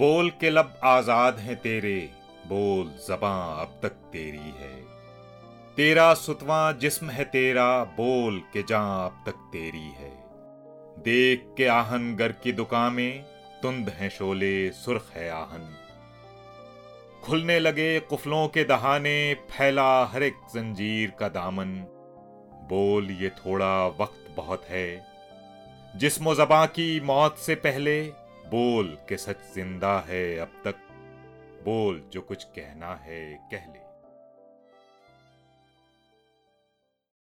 बोल के लब आज़ाद हैं तेरे, बोल जबां अब तक तेरी है। तेरा सुतवा जिस्म है तेरा, बोल के जां अब तक तेरी है। देख के आहन घर की दुकान में तुंद है शोले, सुर्ख है आहन। खुलने लगे कुफलों के दहाने, फैला हर एक जंजीर का दामन। बोल ये थोड़ा वक्त बहुत है। जिस्म जबा की मौत से पहले बोल के सच ज़िंदा है अब तक। बोल जो कुछ कहना है कह ले।